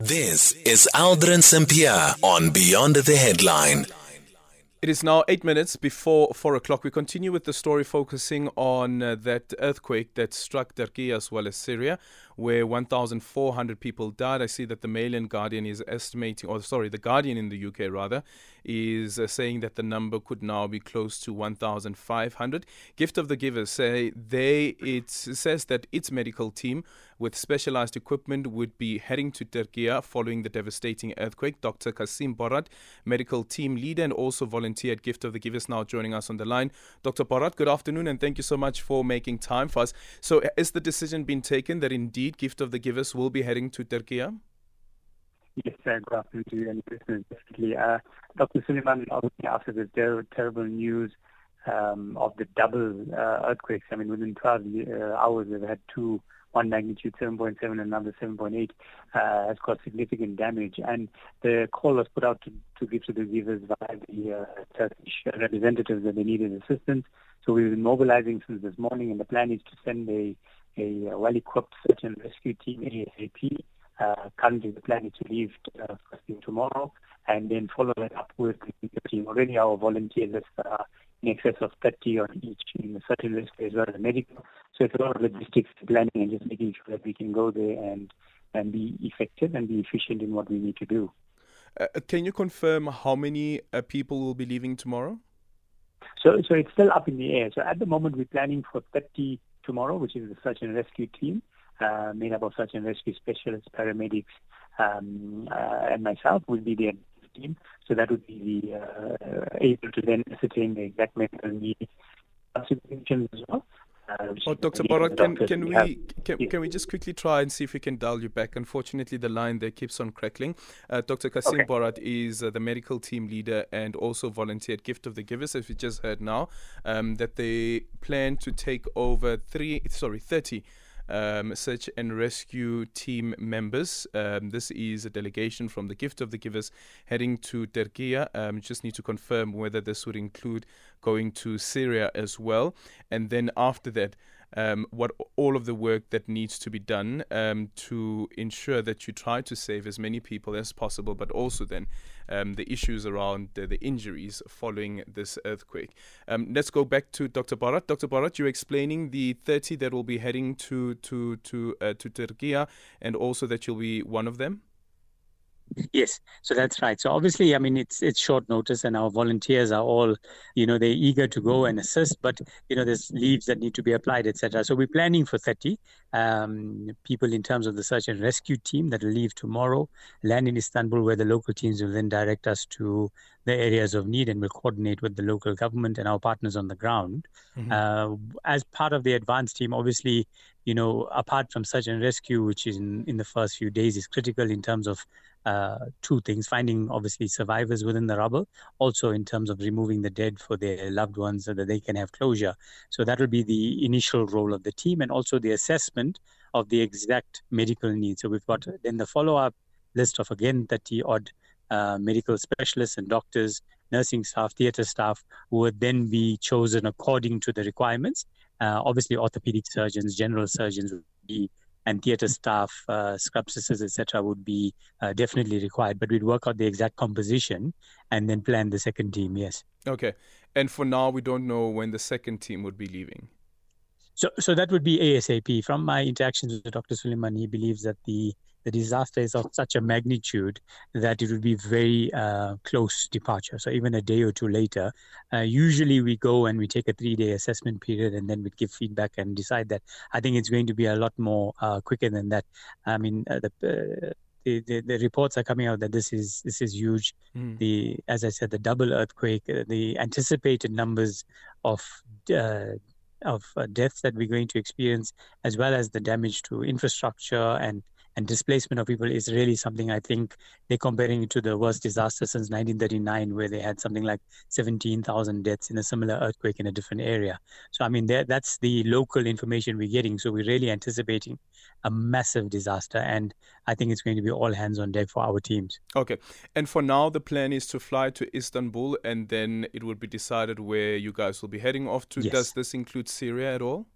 This is Aldrin Sampear on Beyond the Headline. It is now eight minutes before four o'clock. We continue with the story focusing on uh, that earthquake that struck Turkey as well as Syria, where 1,400 people died. I see that the Mail and Guardian is estimating, or sorry, the Guardian in the UK rather, is uh, saying that the number could now be close to 1,500. Gift of the Givers say they it says that its medical team with specialized equipment would be heading to Turkey following the devastating earthquake. Dr. Cassim Bhorat, medical team leader and also volunteer at Gift of the Givers, now joining us on the line. Dr. Bhorat, good afternoon and thank you so much for making time for us. So, is the decision been taken that indeed Gift of the Givers will be heading to Turkey? Yes, uh, good afternoon and listeners. Definitely. Uh, Dr. Sooliman, obviously, after the ter- terrible news um, of the double uh, earthquakes, I mean, within 12 uh, hours, we've had two, one magnitude 7.7 and another 7.8, uh, has caused significant damage. And the call was put out to, to give to the givers by the uh, Turkish representatives that they needed assistance. So we've been mobilizing since this morning, and the plan is to send a a well-equipped search and rescue team ASAP. Uh, currently, the plan is to leave uh, first thing tomorrow and then follow that up with the team. Already, our volunteers are in excess of 30 on each in the search and rescue as well as medical. So it's a lot of logistics planning and just making sure that we can go there and and be effective and be efficient in what we need to do. Uh, can you confirm how many uh, people will be leaving tomorrow? So, so it's still up in the air. So at the moment, we're planning for 30 tomorrow, which is the search and rescue team, uh, made up of search and rescue specialists, paramedics, um, uh, and myself will be the team. So that would be the, uh, able to then ascertain the exact medical needs as well. Uh, oh, Dr. Bhorat, can, can we can, can we just quickly try and see if we can dial you back? Unfortunately, the line there keeps on crackling. Uh, Dr. Cassim okay. Bhorat is uh, the medical team leader and also volunteered Gift of the Givers, as we just heard now, um, that they plan to take over three, sorry, 30 um, search and rescue team members. Um, this is a delegation from the Gift of the Givers heading to Turkey. Um, just need to confirm whether this would include going to Syria as well. And then after that, um, what all of the work that needs to be done um, to ensure that you try to save as many people as possible, but also then um, the issues around the, the, injuries following this earthquake. Um, let's go back to Dr. Bhorat. Dr. Bhorat, you're explaining the 30 that will be heading to to to uh, to Turkey, and also that you'll be one of them. Yes, so that's right. So obviously, I mean, it's it's short notice, and our volunteers are all, you know, they're eager to go and assist, but you know, there's leaves that need to be applied, etc. So we're planning for 30 um, people in terms of the search and rescue team that will leave tomorrow, land in Istanbul, where the local teams will then direct us to the areas of need, and we'll coordinate with the local government and our partners on the ground. Mm-hmm. Uh, as part of the advanced team, obviously, you know, apart from search and rescue, which is in, in the first few days is critical in terms of uh, two things finding obviously survivors within the rubble also in terms of removing the dead for their loved ones so that they can have closure so that will be the initial role of the team and also the assessment of the exact medical needs so we've got then the follow-up list of again 30 odd uh, medical specialists and doctors nursing staff theater staff who would then be chosen according to the requirements uh, obviously orthopedic surgeons general surgeons would be and theater staff, uh, scrub sisters, etc., would be uh, definitely required. But we'd work out the exact composition and then plan the second team. Yes. Okay. And for now, we don't know when the second team would be leaving. So, so that would be ASAP. From my interactions with Dr. Sooliman, he believes that the the disaster is of such a magnitude that it would be very uh, close departure. So even a day or two later, uh, usually we go and we take a three-day assessment period and then we give feedback and decide that. I think it's going to be a lot more uh, quicker than that. I mean, uh, the, uh, the, the, the, reports are coming out that this is this is huge. Mm. The as I said, the double earthquake, uh, the anticipated numbers of of deaths that we're going to experience, as well as the damage to infrastructure and and displacement of people is really something I think they're comparing it to the worst disaster since 1939, where they had something like 17,000 deaths in a similar earthquake in a different area. So, I mean, that's the local information we're getting. So, we're really anticipating a massive disaster. And I think it's going to be all hands on deck for our teams. Okay. And for now, the plan is to fly to Istanbul and then it will be decided where you guys will be heading off to. Yes. Does this include Syria at all?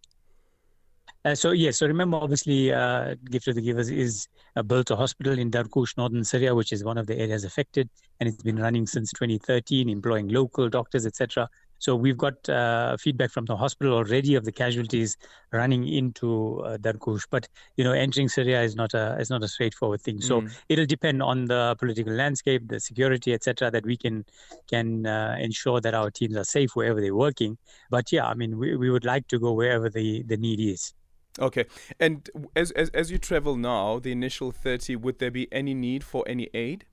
Uh, so yes, so remember, obviously, uh, Gift of the Givers is uh, built a hospital in Darkush, northern Syria, which is one of the areas affected, and it's been running since 2013, employing local doctors, etc. So we've got uh, feedback from the hospital already of the casualties running into uh, Darkush. But you know, entering Syria is not a is not a straightforward thing. So mm. it'll depend on the political landscape, the security, etc. That we can can uh, ensure that our teams are safe wherever they're working. But yeah, I mean, we, we would like to go wherever the the need is. Okay, and as, as as you travel now, the initial thirty, would there be any need for any aid?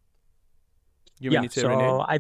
Humanitarian yeah, so aid? I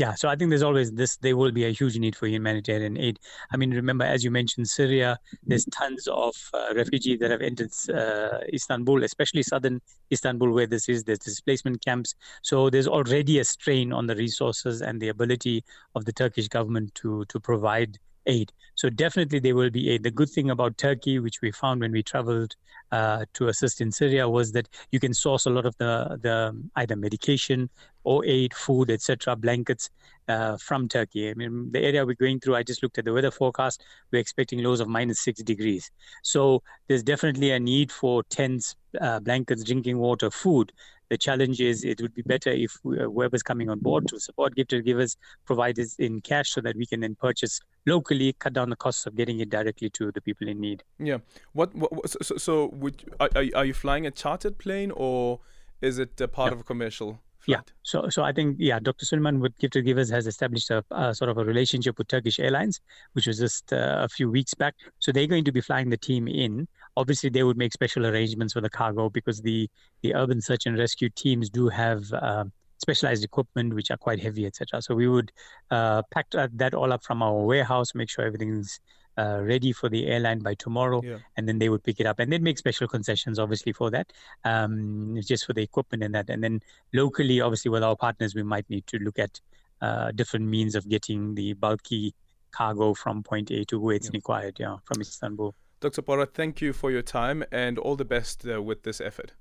yeah, so I think there's always this. There will be a huge need for humanitarian aid. I mean, remember, as you mentioned, Syria. There's tons of uh, refugees that have entered uh, Istanbul, especially southern Istanbul, where this is. There's displacement camps. So there's already a strain on the resources and the ability of the Turkish government to to provide aid. So definitely there will be aid. The good thing about Turkey, which we found when we traveled uh, to assist in Syria, was that you can source a lot of the the either medication or aid, food, etc., blankets uh, from Turkey. I mean, the area we're going through, I just looked at the weather forecast. We're expecting lows of minus six degrees. So there's definitely a need for tents, uh, blankets, drinking water, food the challenge is it would be better if uh, whoever's coming on board to support gift givers provide it in cash so that we can then purchase locally, cut down the costs of getting it directly to the people in need. Yeah. What? what so, so would are, are you flying a chartered plane or is it a part of a commercial? Flight. Yeah. So, so I think yeah, Dr. Sooliman with Gifted Givers has established a, a, sort of a relationship with Turkish Airlines, which was just uh, a few weeks back. So they're going to be flying the team in. Obviously, they would make special arrangements for the cargo because the the urban search and rescue teams do have. Uh, specialized equipment which are quite heavy etc so we would uh, pack that all up from our warehouse make sure everything's uh, ready for the airline by tomorrow, yeah. and then they would pick it up, and they'd make special concessions, obviously, for that, um, just for the equipment and that, and then locally, obviously, with our partners, we might need to look at uh, different means of getting the bulky cargo from point A to where it's yeah. required, yeah, from Istanbul. Dr. Bhorat, thank you for your time and all the best uh, with this effort.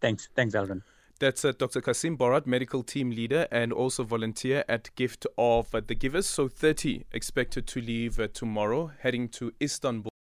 Thanks, thanks, Alvin. That's uh, Dr. Cassim Bhorat, medical team leader and also volunteer at Gift of uh, the Givers. So 30 expected to leave uh, tomorrow, heading to Istanbul.